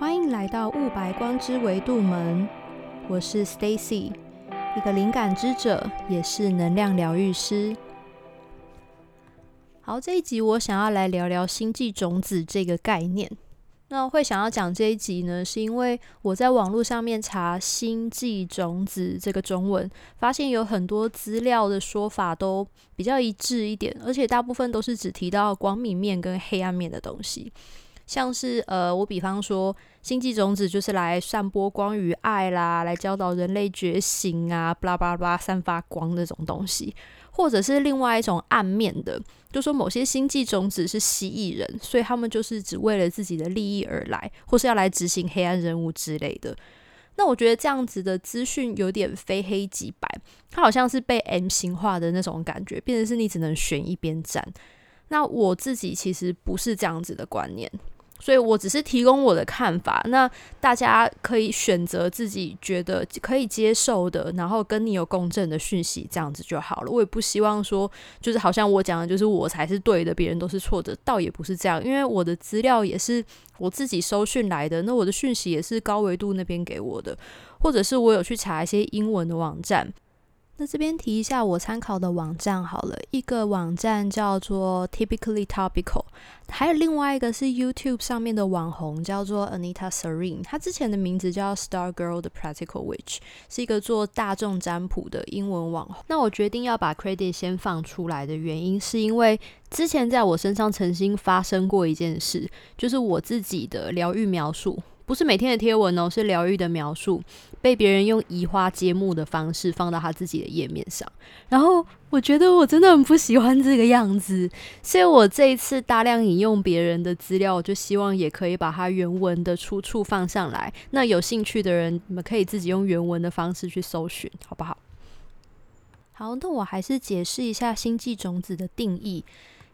欢迎来到雾白光之维度门，我是 Stacy，一个灵感之者，也是能量疗愈师。好，这一集我想要来聊聊星际种子这个概念。那会想要讲这一集呢，是因为我在网络上面查“星际种子”这个中文，发现有很多资料的说法都比较一致一点，而且大部分都是只提到光明面跟黑暗面的东西。像是呃，我比方说，星际种子就是来散播光与爱啦，来教导人类觉醒啊，巴拉巴拉散发光那种东西。或者是另外一种暗面的，就说某些星际种子是蜥蜴人，所以他们就是只为了自己的利益而来，或是要来执行黑暗任务之类的。那我觉得这样子的资讯有点非黑即白，它好像是被 M 型化的那种感觉，变成是你只能选一边站。那我自己其实不是这样子的观念。所以我只是提供我的看法，那大家可以选择自己觉得可以接受的，然后跟你有共振的讯息，这样子就好了。我也不希望说，就是好像我讲的就是我才是对的，别人都是错的，倒也不是这样。因为我的资料也是我自己搜讯来的，那我的讯息也是高维度那边给我的，或者是我有去查一些英文的网站。那这边提一下我参考的网站好了，一个网站叫做 Typically Topical，还有另外一个是 YouTube 上面的网红叫做 Anita Serene，她之前的名字叫 Star Girl 的 Practical Witch，是一个做大众占卜的英文网红。那我决定要把 credit 先放出来的原因，是因为之前在我身上曾经发生过一件事，就是我自己的疗愈描述。不是每天的贴文哦，是疗愈的描述，被别人用移花接木的方式放到他自己的页面上。然后我觉得我真的很不喜欢这个样子，所以我这一次大量引用别人的资料，我就希望也可以把它原文的出处放上来。那有兴趣的人，你们可以自己用原文的方式去搜寻，好不好？好，那我还是解释一下星际种子的定义。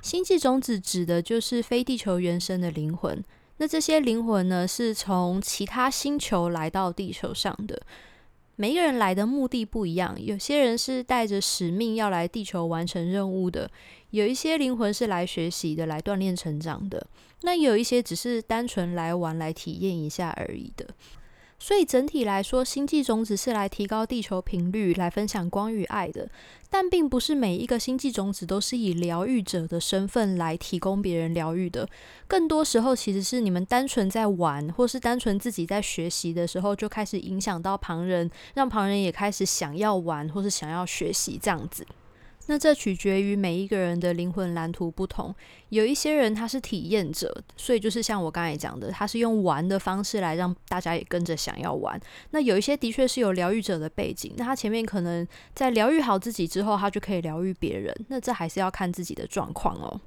星际种子指的就是非地球原生的灵魂。那这些灵魂呢，是从其他星球来到地球上的。每一个人来的目的不一样，有些人是带着使命要来地球完成任务的，有一些灵魂是来学习的，来锻炼成长的。那有一些只是单纯来玩、来体验一下而已的。所以整体来说，星际种子是来提高地球频率、来分享光与爱的。但并不是每一个星际种子都是以疗愈者的身份来提供别人疗愈的。更多时候，其实是你们单纯在玩，或是单纯自己在学习的时候，就开始影响到旁人，让旁人也开始想要玩，或是想要学习这样子。那这取决于每一个人的灵魂蓝图不同，有一些人他是体验者，所以就是像我刚才讲的，他是用玩的方式来让大家也跟着想要玩。那有一些的确是有疗愈者的背景，那他前面可能在疗愈好自己之后，他就可以疗愈别人。那这还是要看自己的状况哦。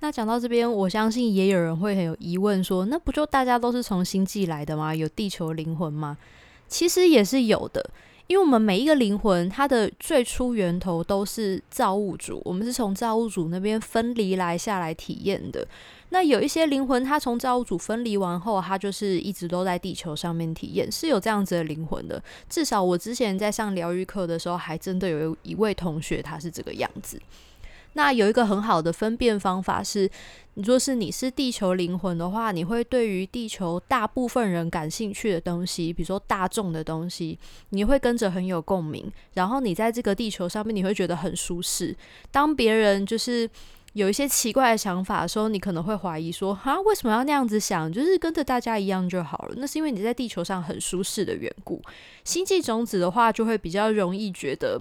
那讲到这边，我相信也有人会很有疑问，说那不就大家都是从星际来的吗？有地球灵魂吗？其实也是有的。因为我们每一个灵魂，它的最初源头都是造物主，我们是从造物主那边分离来下来体验的。那有一些灵魂，它从造物主分离完后，它就是一直都在地球上面体验，是有这样子的灵魂的。至少我之前在上疗愈课的时候，还真的有一位同学，他是这个样子。那有一个很好的分辨方法是，你若是你是地球灵魂的话，你会对于地球大部分人感兴趣的东西，比如说大众的东西，你会跟着很有共鸣。然后你在这个地球上面，你会觉得很舒适。当别人就是有一些奇怪的想法的时候，你可能会怀疑说：啊，为什么要那样子想？就是跟着大家一样就好了。那是因为你在地球上很舒适的缘故。星际种子的话，就会比较容易觉得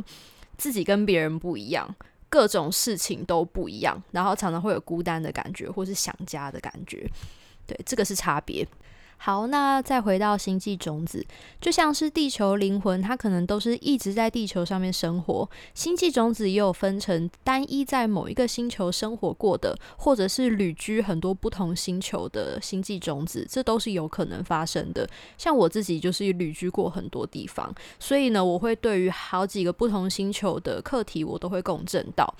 自己跟别人不一样。各种事情都不一样，然后常常会有孤单的感觉，或是想家的感觉，对，这个是差别。好，那再回到星际种子，就像是地球灵魂，它可能都是一直在地球上面生活。星际种子也有分成单一在某一个星球生活过的，或者是旅居很多不同星球的星际种子，这都是有可能发生的。像我自己就是旅居过很多地方，所以呢，我会对于好几个不同星球的课题，我都会共振到。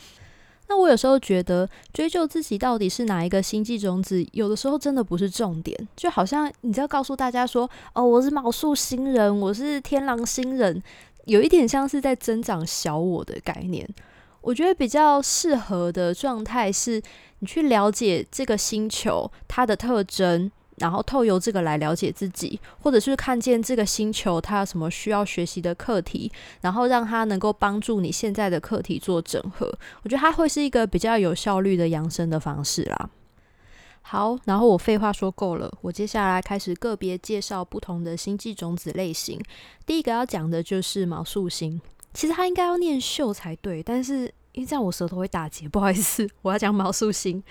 那我有时候觉得，追究自己到底是哪一个星际种子，有的时候真的不是重点。就好像你要告诉大家说：“哦，我是卯宿星人，我是天狼星人”，有一点像是在增长小我的概念。我觉得比较适合的状态是，你去了解这个星球它的特征。然后透由这个来了解自己，或者是看见这个星球它有什么需要学习的课题，然后让它能够帮助你现在的课题做整合。我觉得它会是一个比较有效率的养生的方式啦。好，然后我废话说够了，我接下来开始个别介绍不同的星际种子类型。第一个要讲的就是毛素星，其实它应该要念秀才对，但是因为这样我舌头会打结，不好意思，我要讲毛素星。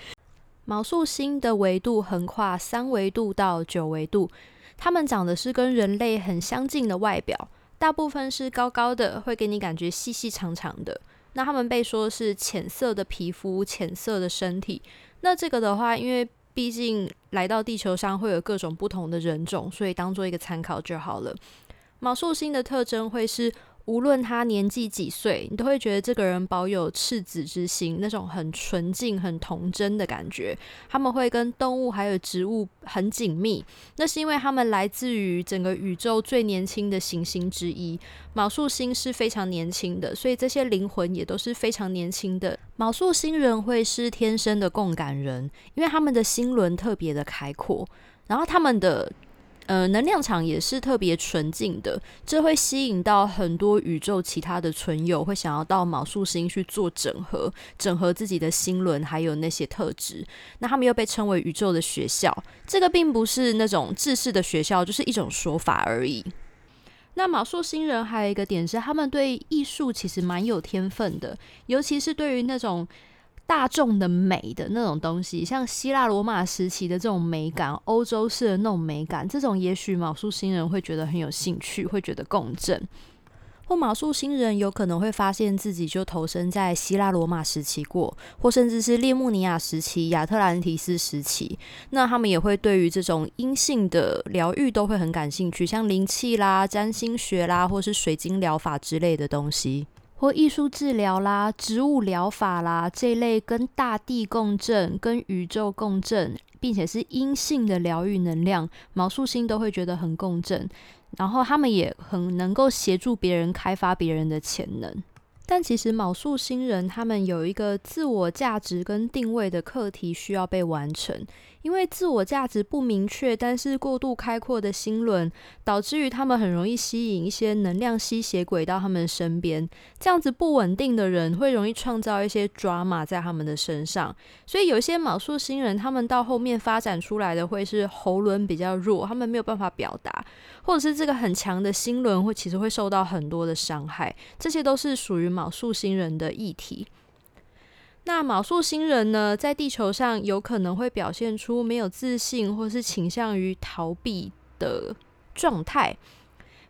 毛素星的维度横跨三维度到九维度，它们长的是跟人类很相近的外表，大部分是高高的，会给你感觉细细长长的。那他们被说是浅色的皮肤、浅色的身体。那这个的话，因为毕竟来到地球上会有各种不同的人种，所以当做一个参考就好了。毛素星的特征会是。无论他年纪几岁，你都会觉得这个人保有赤子之心，那种很纯净、很童真的感觉。他们会跟动物还有植物很紧密，那是因为他们来自于整个宇宙最年轻的行星之一——毛素星是非常年轻的，所以这些灵魂也都是非常年轻的。毛素星人会是天生的共感人，因为他们的心轮特别的开阔，然后他们的。呃，能量场也是特别纯净的，这会吸引到很多宇宙其他的存有，会想要到卯宿星去做整合，整合自己的星轮还有那些特质。那他们又被称为宇宙的学校，这个并不是那种制式的学校，就是一种说法而已。那卯宿星人还有一个点是，他们对艺术其实蛮有天分的，尤其是对于那种。大众的美的那种东西，像希腊罗马时期的这种美感，欧洲式的那种美感，这种也许卯宿星人会觉得很有兴趣，会觉得共振。或卯宿星人有可能会发现自己就投身在希腊罗马时期过，或甚至是列穆尼亚时期、亚特兰提斯时期，那他们也会对于这种阴性的疗愈都会很感兴趣，像灵气啦、占星学啦，或是水晶疗法之类的东西。或艺术治疗啦、植物疗法啦这一类跟大地共振、跟宇宙共振，并且是阴性的疗愈能量，毛素星都会觉得很共振。然后他们也很能够协助别人开发别人的潜能。但其实卯宿星人他们有一个自我价值跟定位的课题需要被完成，因为自我价值不明确，但是过度开阔的心轮，导致于他们很容易吸引一些能量吸血鬼到他们身边。这样子不稳定的人会容易创造一些抓马在他们的身上，所以有一些卯宿星人他们到后面发展出来的会是喉轮比较弱，他们没有办法表达，或者是这个很强的心轮会其实会受到很多的伤害，这些都是属于。卯宿星人的议题，那卯宿星人呢，在地球上有可能会表现出没有自信，或是倾向于逃避的状态。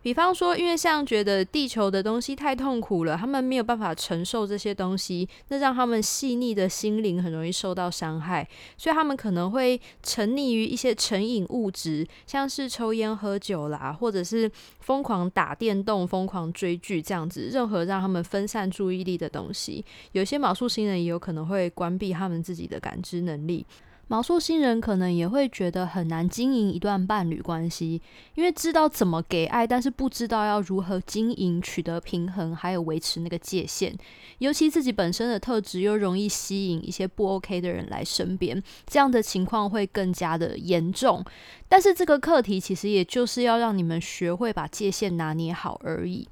比方说，因为像觉得地球的东西太痛苦了，他们没有办法承受这些东西，那让他们细腻的心灵很容易受到伤害，所以他们可能会沉溺于一些成瘾物质，像是抽烟喝酒啦，或者是疯狂打电动、疯狂追剧这样子，任何让他们分散注意力的东西。有些卯宿星人也有可能会关闭他们自己的感知能力。毛素星人可能也会觉得很难经营一段伴侣关系，因为知道怎么给爱，但是不知道要如何经营、取得平衡，还有维持那个界限。尤其自己本身的特质又容易吸引一些不 OK 的人来身边，这样的情况会更加的严重。但是这个课题其实也就是要让你们学会把界限拿捏好而已。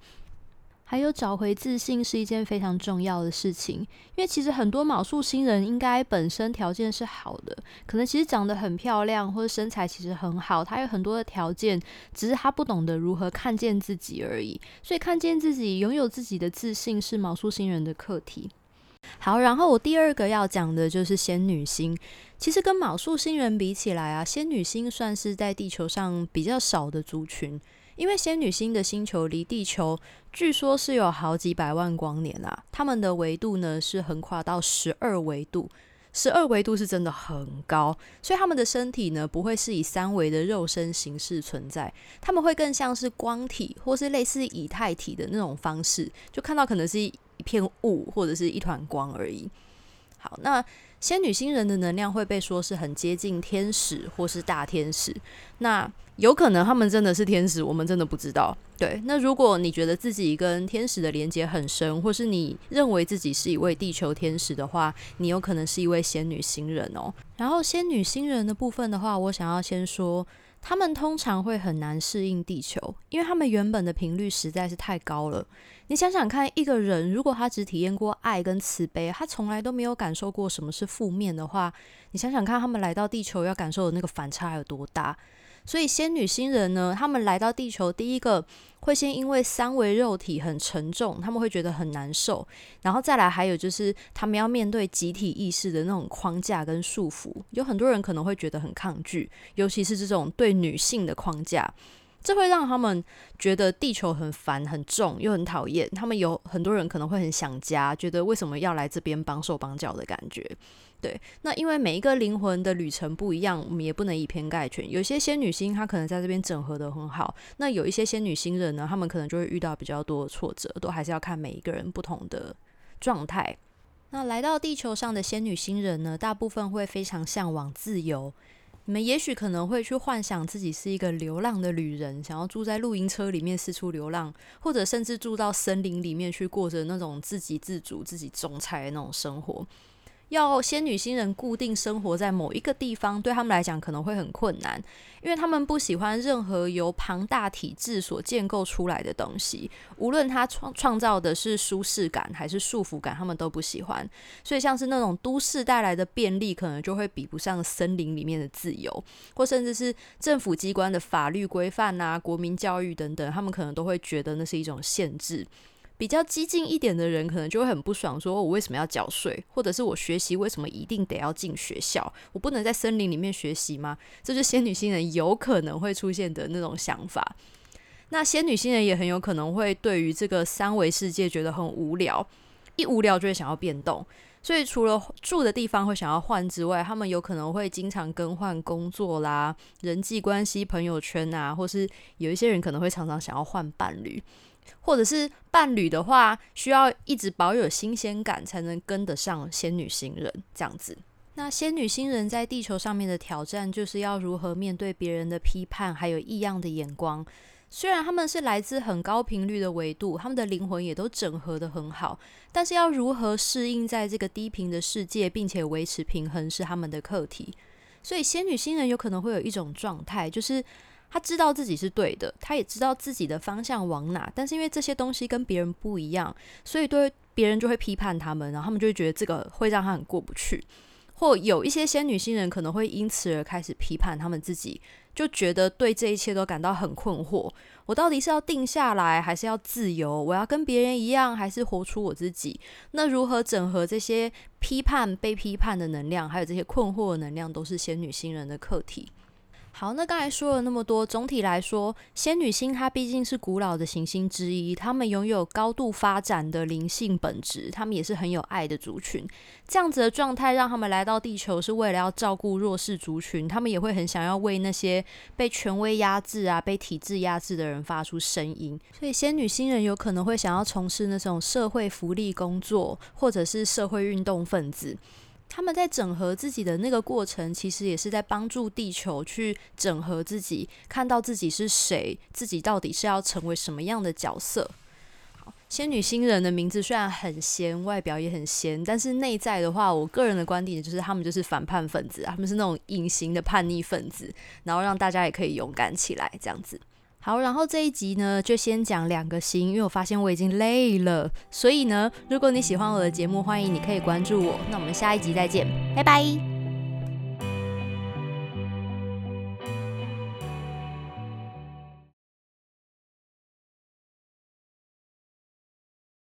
还有找回自信是一件非常重要的事情，因为其实很多卯宿星人应该本身条件是好的，可能其实长得很漂亮，或者身材其实很好，他有很多的条件，只是他不懂得如何看见自己而已。所以看见自己，拥有自己的自信是卯宿星人的课题。好，然后我第二个要讲的就是仙女星。其实跟卯宿星人比起来啊，仙女星算是在地球上比较少的族群。因为仙女星的星球离地球据说是有好几百万光年啊，他们的维度呢是横跨到十二维度，十二维度是真的很高，所以他们的身体呢不会是以三维的肉身形式存在，他们会更像是光体或是类似以太体的那种方式，就看到可能是一片雾或者是一团光而已。好，那仙女星人的能量会被说是很接近天使或是大天使，那有可能他们真的是天使，我们真的不知道。对，那如果你觉得自己跟天使的连接很深，或是你认为自己是一位地球天使的话，你有可能是一位仙女星人哦。然后仙女星人的部分的话，我想要先说。他们通常会很难适应地球，因为他们原本的频率实在是太高了。你想想看，一个人如果他只体验过爱跟慈悲，他从来都没有感受过什么是负面的话，你想想看，他们来到地球要感受的那个反差有多大？所以仙女星人呢，他们来到地球，第一个会先因为三维肉体很沉重，他们会觉得很难受，然后再来还有就是他们要面对集体意识的那种框架跟束缚，有很多人可能会觉得很抗拒，尤其是这种对女性的框架。这会让他们觉得地球很烦、很重，又很讨厌。他们有很多人可能会很想家，觉得为什么要来这边绑手绑脚的感觉。对，那因为每一个灵魂的旅程不一样，我们也不能以偏概全。有些仙女星她可能在这边整合的很好，那有一些仙女星人呢，他们可能就会遇到比较多的挫折，都还是要看每一个人不同的状态。那来到地球上的仙女星人呢，大部分会非常向往自由。你们也许可能会去幻想自己是一个流浪的旅人，想要住在露营车里面四处流浪，或者甚至住到森林里面去过着那种自给自足、自己种菜的那种生活。要仙女星人固定生活在某一个地方，对他们来讲可能会很困难，因为他们不喜欢任何由庞大体制所建构出来的东西，无论它创创造的是舒适感还是束缚感，他们都不喜欢。所以，像是那种都市带来的便利，可能就会比不上森林里面的自由，或甚至是政府机关的法律规范啊、国民教育等等，他们可能都会觉得那是一种限制。比较激进一点的人，可能就会很不爽，说我为什么要缴税，或者是我学习为什么一定得要进学校？我不能在森林里面学习吗？这是仙女星人有可能会出现的那种想法。那仙女星人也很有可能会对于这个三维世界觉得很无聊，一无聊就会想要变动。所以除了住的地方会想要换之外，他们有可能会经常更换工作啦、人际关系、朋友圈啊，或是有一些人可能会常常想要换伴侣。或者是伴侣的话，需要一直保有新鲜感，才能跟得上仙女星人这样子。那仙女星人在地球上面的挑战，就是要如何面对别人的批判，还有异样的眼光。虽然他们是来自很高频率的维度，他们的灵魂也都整合的很好，但是要如何适应在这个低频的世界，并且维持平衡，是他们的课题。所以仙女星人有可能会有一种状态，就是。他知道自己是对的，他也知道自己的方向往哪，但是因为这些东西跟别人不一样，所以对别人就会批判他们，然后他们就会觉得这个会让他很过不去。或有一些仙女星人可能会因此而开始批判他们自己，就觉得对这一切都感到很困惑：我到底是要定下来，还是要自由？我要跟别人一样，还是活出我自己？那如何整合这些批判、被批判的能量，还有这些困惑的能量，都是仙女星人的课题。好，那刚才说了那么多，总体来说，仙女星它毕竟是古老的行星之一，他们拥有高度发展的灵性本质，他们也是很有爱的族群。这样子的状态让他们来到地球，是为了要照顾弱势族群，他们也会很想要为那些被权威压制啊、被体制压制的人发出声音。所以，仙女星人有可能会想要从事那种社会福利工作，或者是社会运动分子。他们在整合自己的那个过程，其实也是在帮助地球去整合自己，看到自己是谁，自己到底是要成为什么样的角色。好，仙女星人的名字虽然很仙，外表也很仙，但是内在的话，我个人的观点就是他们就是反叛分子，他们是那种隐形的叛逆分子，然后让大家也可以勇敢起来，这样子。好，然后这一集呢，就先讲两个星，因为我发现我已经累了，所以呢，如果你喜欢我的节目，欢迎你可以关注我。那我们下一集再见，拜拜。